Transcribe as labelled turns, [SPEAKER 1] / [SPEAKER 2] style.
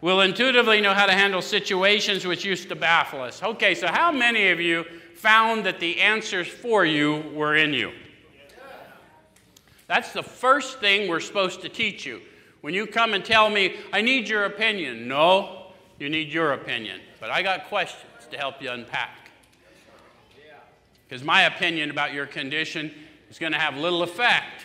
[SPEAKER 1] We'll intuitively know how to handle situations which used to baffle us. Okay, so how many of you found that the answers for you were in you? That's the first thing we're supposed to teach you. When you come and tell me, I need your opinion, no, you need your opinion. But I got questions to help you unpack. Because my opinion about your condition is going to have little effect